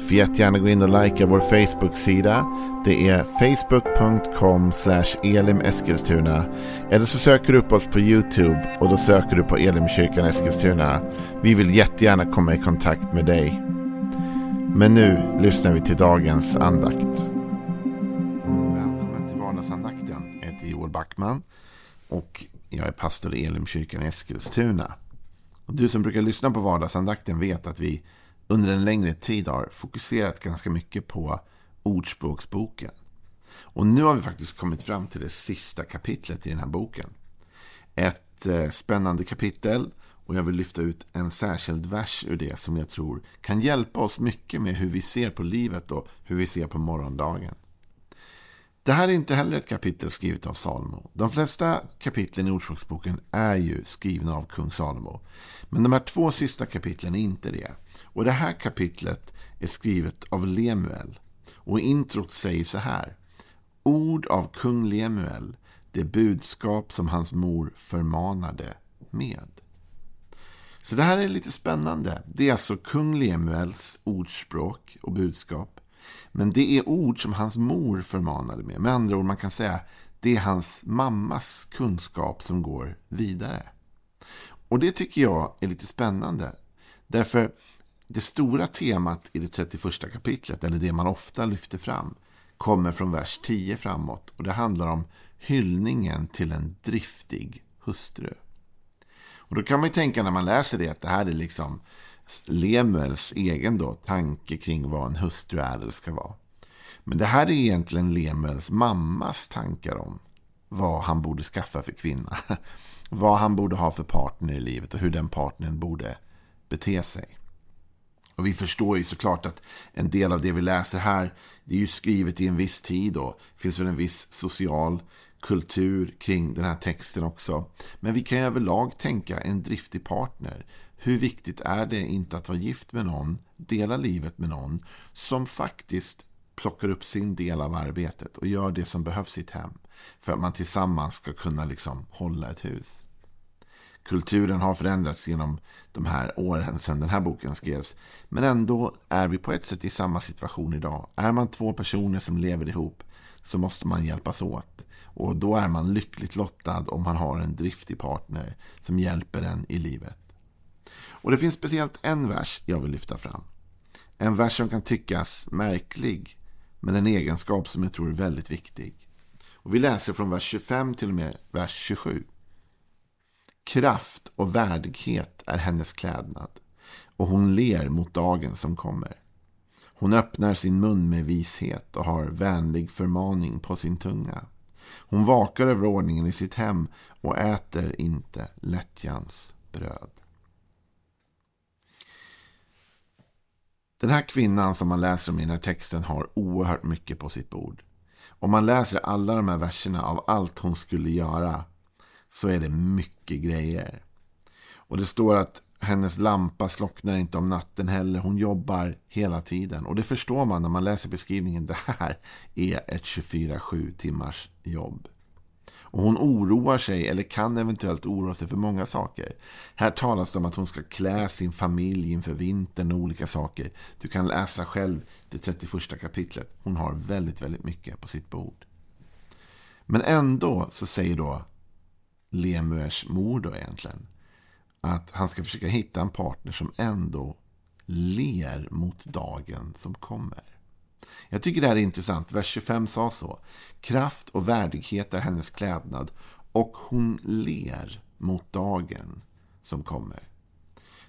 Får jättegärna gå in och likea vår Facebook-sida. Det är facebook.com elimeskilstuna. Eller så söker du upp oss på YouTube och då söker du på Elimkyrkan Eskilstuna. Vi vill jättegärna komma i kontakt med dig. Men nu lyssnar vi till dagens andakt. Välkommen till vardagsandakten. Jag heter Joel Backman och jag är pastor i Elimkyrkan Eskilstuna. Och du som brukar lyssna på vardagsandakten vet att vi under en längre tid har fokuserat ganska mycket på Ordspråksboken. Och nu har vi faktiskt kommit fram till det sista kapitlet i den här boken. Ett eh, spännande kapitel och jag vill lyfta ut en särskild vers ur det som jag tror kan hjälpa oss mycket med hur vi ser på livet och hur vi ser på morgondagen. Det här är inte heller ett kapitel skrivet av Salomo. De flesta kapitlen i Ordspråksboken är ju skrivna av kung Salomo. Men de här två sista kapitlen är inte det. Och det här kapitlet är skrivet av Lemuel. Och introt säger så här. Ord av kung Lemuel, det budskap som hans mor förmanade med. Så det här är lite spännande. Det är alltså kung Lemuels ordspråk och budskap. Men det är ord som hans mor förmanade med. Med andra ord, man kan säga det är hans mammas kunskap som går vidare. Och det tycker jag är lite spännande. Därför det stora temat i det 31 kapitlet, eller det man ofta lyfter fram, kommer från vers 10 framåt. Och det handlar om hyllningen till en driftig hustru. Och då kan man ju tänka när man läser det att det här är liksom Lemuels egen då, tanke kring vad en hustru är eller ska vara. Men det här är egentligen Lemuels mammas tankar om vad han borde skaffa för kvinna. vad han borde ha för partner i livet och hur den partnern borde bete sig. Och vi förstår ju såklart att en del av det vi läser här, det är ju skrivet i en viss tid och det finns väl en viss social kultur kring den här texten också. Men vi kan ju överlag tänka en driftig partner. Hur viktigt är det inte att vara gift med någon, dela livet med någon, som faktiskt plockar upp sin del av arbetet och gör det som behövs i ett hem. För att man tillsammans ska kunna liksom hålla ett hus. Kulturen har förändrats genom de här åren sedan den här boken skrevs. Men ändå är vi på ett sätt i samma situation idag. Är man två personer som lever ihop så måste man hjälpas åt. Och då är man lyckligt lottad om man har en driftig partner som hjälper en i livet. Och det finns speciellt en vers jag vill lyfta fram. En vers som kan tyckas märklig, men en egenskap som jag tror är väldigt viktig. Och vi läser från vers 25 till och med vers 27. Kraft och värdighet är hennes klädnad och hon ler mot dagen som kommer. Hon öppnar sin mun med vishet och har vänlig förmaning på sin tunga. Hon vakar över ordningen i sitt hem och äter inte lättjans bröd. Den här kvinnan som man läser om i den här texten har oerhört mycket på sitt bord. Om man läser alla de här verserna av allt hon skulle göra så är det mycket grejer. Och det står att hennes lampa slocknar inte om natten heller. Hon jobbar hela tiden. Och det förstår man när man läser beskrivningen. Det här är ett 24-7 timmars jobb. Och hon oroar sig, eller kan eventuellt oroa sig för många saker. Här talas det om att hon ska klä sin familj inför vintern och olika saker. Du kan läsa själv det 31 kapitlet. Hon har väldigt, väldigt mycket på sitt bord. Men ändå så säger då Lemuers mor då egentligen. Att han ska försöka hitta en partner som ändå ler mot dagen som kommer. Jag tycker det här är intressant. Vers 25 sa så. Kraft och värdighet är hennes klädnad och hon ler mot dagen som kommer.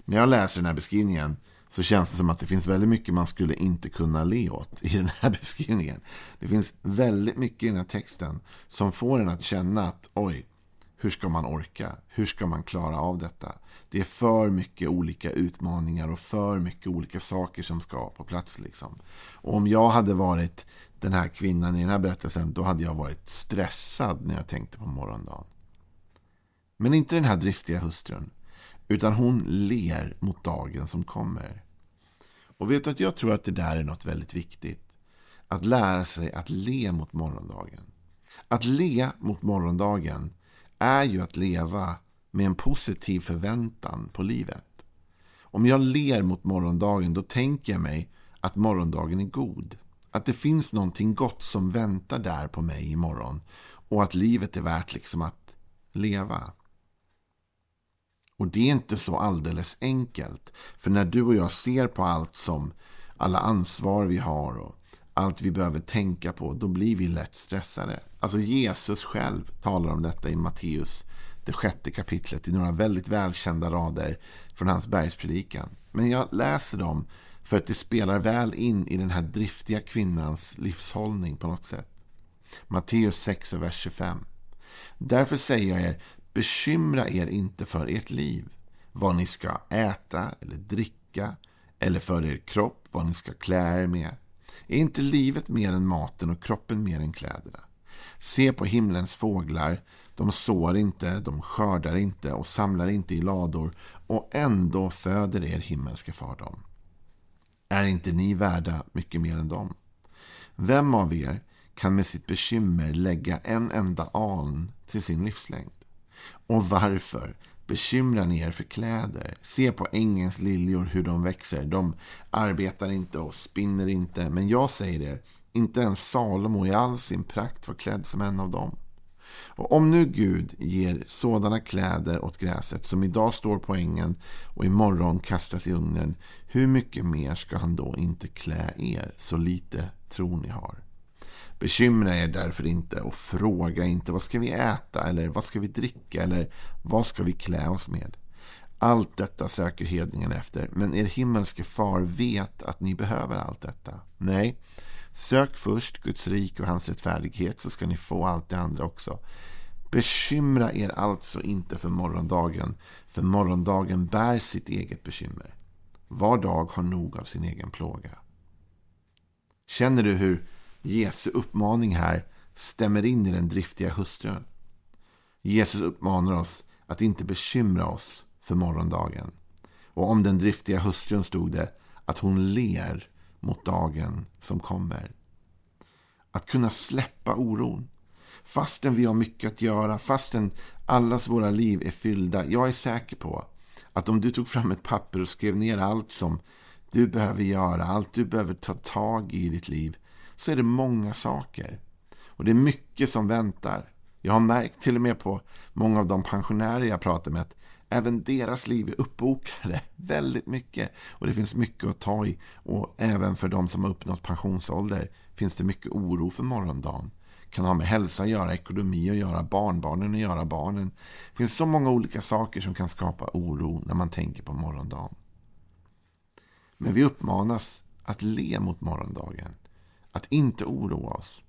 När jag läser den här beskrivningen så känns det som att det finns väldigt mycket man skulle inte kunna le åt i den här beskrivningen. Det finns väldigt mycket i den här texten som får en att känna att oj, hur ska man orka? Hur ska man klara av detta? Det är för mycket olika utmaningar och för mycket olika saker som ska på plats. Liksom. Och om jag hade varit den här kvinnan i den här berättelsen, då hade jag varit stressad när jag tänkte på morgondagen. Men inte den här driftiga hustrun. Utan hon ler mot dagen som kommer. Och vet du att jag tror att det där är något väldigt viktigt. Att lära sig att le mot morgondagen. Att le mot morgondagen är ju att leva med en positiv förväntan på livet. Om jag ler mot morgondagen då tänker jag mig att morgondagen är god. Att det finns någonting gott som väntar där på mig imorgon. Och att livet är värt liksom att leva. Och det är inte så alldeles enkelt. För när du och jag ser på allt som alla ansvar vi har och allt vi behöver tänka på, då blir vi lätt stressade. Alltså Jesus själv talar om detta i Matteus, det sjätte kapitlet, i några väldigt välkända rader från hans bergspredikan. Men jag läser dem för att det spelar väl in i den här driftiga kvinnans livshållning på något sätt. Matteus 6, vers 25. Därför säger jag er, bekymra er inte för ert liv, vad ni ska äta eller dricka, eller för er kropp, vad ni ska klä er med. Är inte livet mer än maten och kroppen mer än kläderna? Se på himlens fåglar. De sår inte, de skördar inte och samlar inte i lador och ändå föder er himmelska far dem. Är inte ni värda mycket mer än dem? Vem av er kan med sitt bekymmer lägga en enda aln till sin livslängd? Och varför bekymrar ni er för kläder? Se på ängens liljor hur de växer. De arbetar inte och spinner inte. Men jag säger er, inte ens Salomo i all sin prakt var klädd som en av dem. Och om nu Gud ger sådana kläder åt gräset som idag står på ängen och imorgon kastas i ugnen, hur mycket mer ska han då inte klä er, så lite tro ni har? Bekymra er därför inte och fråga inte vad ska vi äta eller vad ska vi dricka eller vad ska vi klä oss med. Allt detta söker hedningen efter, men er himmelske far vet att ni behöver allt detta. Nej, sök först Guds rike och hans rättfärdighet så ska ni få allt det andra också. Bekymra er alltså inte för morgondagen, för morgondagen bär sitt eget bekymmer. Var dag har nog av sin egen plåga. Känner du hur Jesu uppmaning här stämmer in i den driftiga hustrun? Jesus uppmanar oss att inte bekymra oss för morgondagen. Och om den driftiga hustrun stod det att hon ler mot dagen som kommer. Att kunna släppa oron. Fastän vi har mycket att göra, fastän allas våra liv är fyllda. Jag är säker på att om du tog fram ett papper och skrev ner allt som du behöver göra, allt du behöver ta tag i i ditt liv, så är det många saker. Och det är mycket som väntar. Jag har märkt till och med på många av de pensionärer jag pratar med att även deras liv är uppbokade väldigt mycket. Och det finns mycket att ta i. Och även för de som har uppnått pensionsålder finns det mycket oro för morgondagen. kan ha med hälsa att göra, ekonomi att göra, barnbarnen att göra, barnen. Det finns så många olika saker som kan skapa oro när man tänker på morgondagen. Men vi uppmanas att le mot morgondagen. Att inte oroa oss.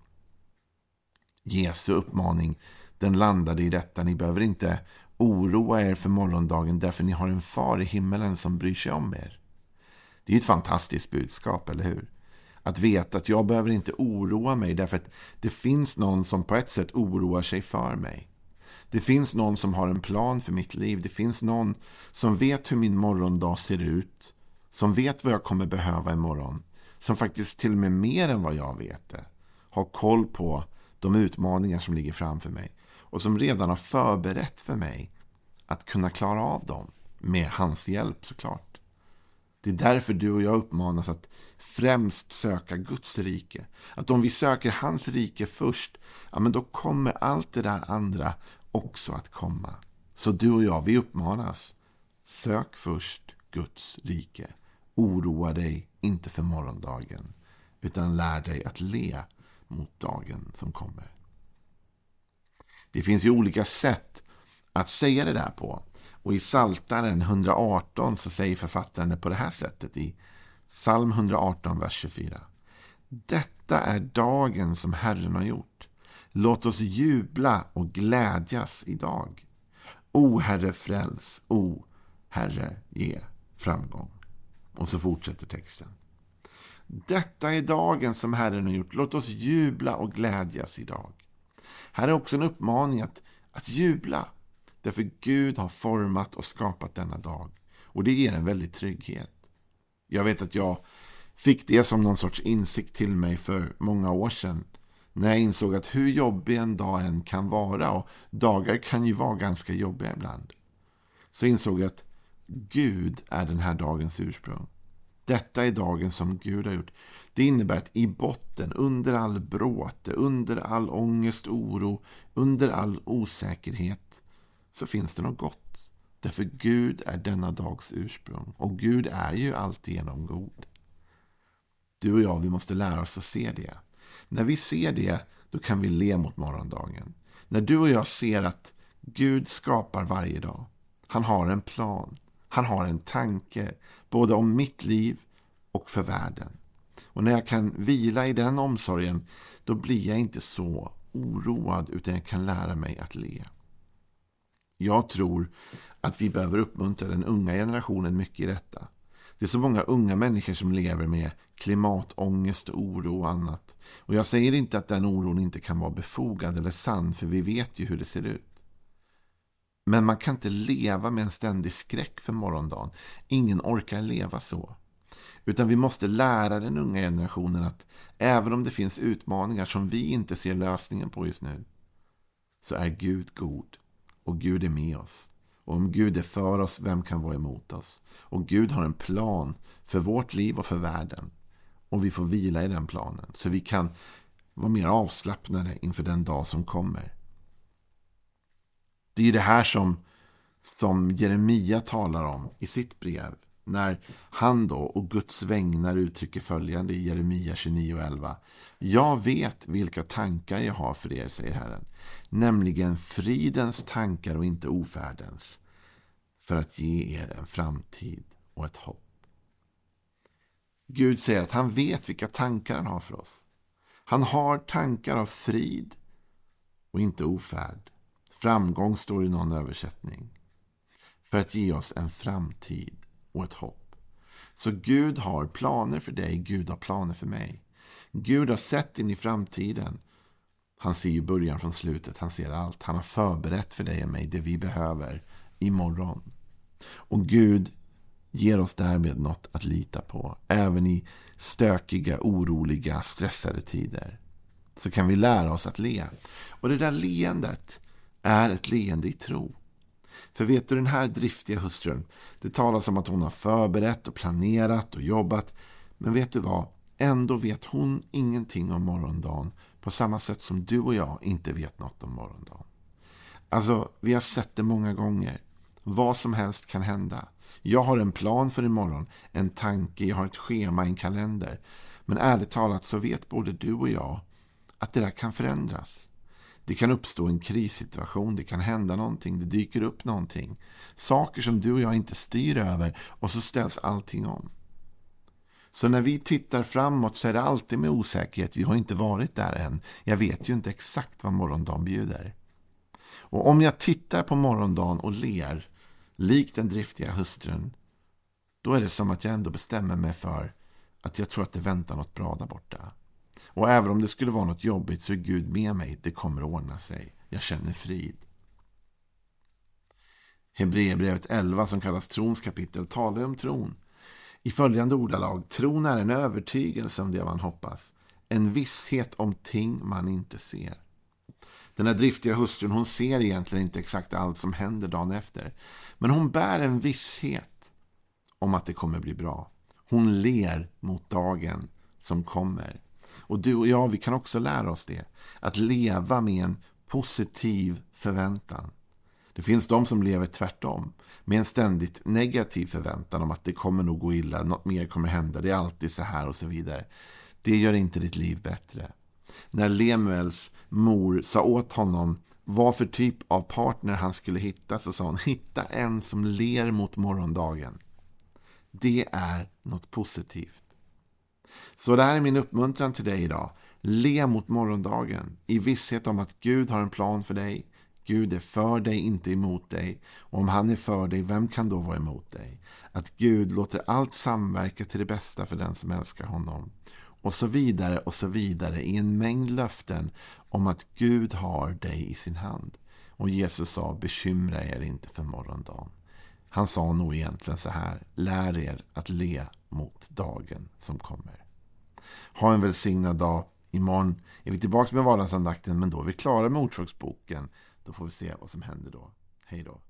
Jesu uppmaning den landade i detta. Ni behöver inte oroa er för morgondagen därför ni har en far i himmelen som bryr sig om er. Det är ett fantastiskt budskap, eller hur? Att veta att jag behöver inte oroa mig därför att det finns någon som på ett sätt oroar sig för mig. Det finns någon som har en plan för mitt liv. Det finns någon som vet hur min morgondag ser ut. Som vet vad jag kommer behöva imorgon. Som faktiskt till och med mer än vad jag vet det. Har koll på de utmaningar som ligger framför mig. Och som redan har förberett för mig att kunna klara av dem. Med hans hjälp såklart. Det är därför du och jag uppmanas att främst söka Guds rike. Att om vi söker hans rike först, ja men då kommer allt det där andra också att komma. Så du och jag, vi uppmanas. Sök först Guds rike. Oroa dig inte för morgondagen, utan lär dig att le mot dagen som kommer. Det finns ju olika sätt att säga det där på. Och i Saltaren 118 så säger författaren det på det här sättet i psalm 118, vers 24. Detta är dagen som Herren har gjort. Låt oss jubla och glädjas idag. O Herre fräls, o Herre ge framgång. Och så fortsätter texten. Detta är dagen som Herren har gjort. Låt oss jubla och glädjas idag. Här är också en uppmaning att, att jubla. Därför Gud har format och skapat denna dag. Och det ger en väldig trygghet. Jag vet att jag fick det som någon sorts insikt till mig för många år sedan. När jag insåg att hur jobbig en dag än kan vara, och dagar kan ju vara ganska jobbiga ibland. Så insåg jag att Gud är den här dagens ursprung. Detta är dagen som Gud har gjort. Det innebär att i botten, under all bråte, under all ångest, oro, under all osäkerhet så finns det något gott. Därför Gud är denna dags ursprung. Och Gud är ju alltigenom god. Du och jag, vi måste lära oss att se det. När vi ser det, då kan vi le mot morgondagen. När du och jag ser att Gud skapar varje dag. Han har en plan. Han har en tanke, både om mitt liv och för världen. Och när jag kan vila i den omsorgen, då blir jag inte så oroad, utan jag kan lära mig att le. Jag tror att vi behöver uppmuntra den unga generationen mycket i detta. Det är så många unga människor som lever med klimatångest, oro och annat. Och jag säger inte att den oron inte kan vara befogad eller sann, för vi vet ju hur det ser ut. Men man kan inte leva med en ständig skräck för morgondagen. Ingen orkar leva så. Utan vi måste lära den unga generationen att även om det finns utmaningar som vi inte ser lösningen på just nu, så är Gud god. Och Gud är med oss. Och om Gud är för oss, vem kan vara emot oss? Och Gud har en plan för vårt liv och för världen. Och vi får vila i den planen. Så vi kan vara mer avslappnade inför den dag som kommer. Det är det här som, som Jeremia talar om i sitt brev. När han då och Guds vägnar uttrycker följande i Jeremia 29.11. Jag vet vilka tankar jag har för er, säger Herren. Nämligen fridens tankar och inte ofärdens. För att ge er en framtid och ett hopp. Gud säger att han vet vilka tankar han har för oss. Han har tankar av frid och inte ofärd. Framgång står i någon översättning. För att ge oss en framtid och ett hopp. Så Gud har planer för dig, Gud har planer för mig. Gud har sett in i framtiden. Han ser ju början från slutet, han ser allt. Han har förberett för dig och mig det vi behöver imorgon. Och Gud ger oss därmed något att lita på. Även i stökiga, oroliga, stressade tider. Så kan vi lära oss att le. Och det där leendet är ett leende i tro. För vet du, den här driftiga hustrun, det talas om att hon har förberett och planerat och jobbat. Men vet du vad? Ändå vet hon ingenting om morgondagen på samma sätt som du och jag inte vet något om morgondagen. Alltså, vi har sett det många gånger. Vad som helst kan hända. Jag har en plan för imorgon, en tanke, jag har ett schema, en kalender. Men ärligt talat så vet både du och jag att det där kan förändras. Det kan uppstå en krissituation, det kan hända någonting, det dyker upp någonting. Saker som du och jag inte styr över och så ställs allting om. Så när vi tittar framåt så är det alltid med osäkerhet. Vi har inte varit där än. Jag vet ju inte exakt vad morgondagen bjuder. Och om jag tittar på morgondagen och ler, likt den driftiga hustrun, då är det som att jag ändå bestämmer mig för att jag tror att det väntar något bra där borta. Och även om det skulle vara något jobbigt så är Gud med mig. Det kommer att ordna sig. Jag känner frid. Hebreerbrevet 11 som kallas trons kapitel talar om tron. I följande ordalag. Tron är en övertygelse om det man hoppas. En visshet om ting man inte ser. Den här driftiga hustrun hon ser egentligen inte exakt allt som händer dagen efter. Men hon bär en visshet om att det kommer bli bra. Hon ler mot dagen som kommer. Och du och jag, vi kan också lära oss det. Att leva med en positiv förväntan. Det finns de som lever tvärtom. Med en ständigt negativ förväntan om att det kommer nog gå illa, något mer kommer hända, det är alltid så här och så vidare. Det gör inte ditt liv bättre. När Lemuels mor sa åt honom vad för typ av partner han skulle hitta så sa hon hitta en som ler mot morgondagen. Det är något positivt. Så det här är min uppmuntran till dig idag. Le mot morgondagen i visshet om att Gud har en plan för dig. Gud är för dig, inte emot dig. Och om han är för dig, vem kan då vara emot dig? Att Gud låter allt samverka till det bästa för den som älskar honom. Och så vidare och så vidare i en mängd löften om att Gud har dig i sin hand. Och Jesus sa bekymra er inte för morgondagen. Han sa nog egentligen så här. Lär er att le mot dagen som kommer. Ha en välsignad dag. Imorgon är vi tillbaka med vardagsandakten men då är vi klara med Ordspråksboken. Då får vi se vad som händer då. Hej då.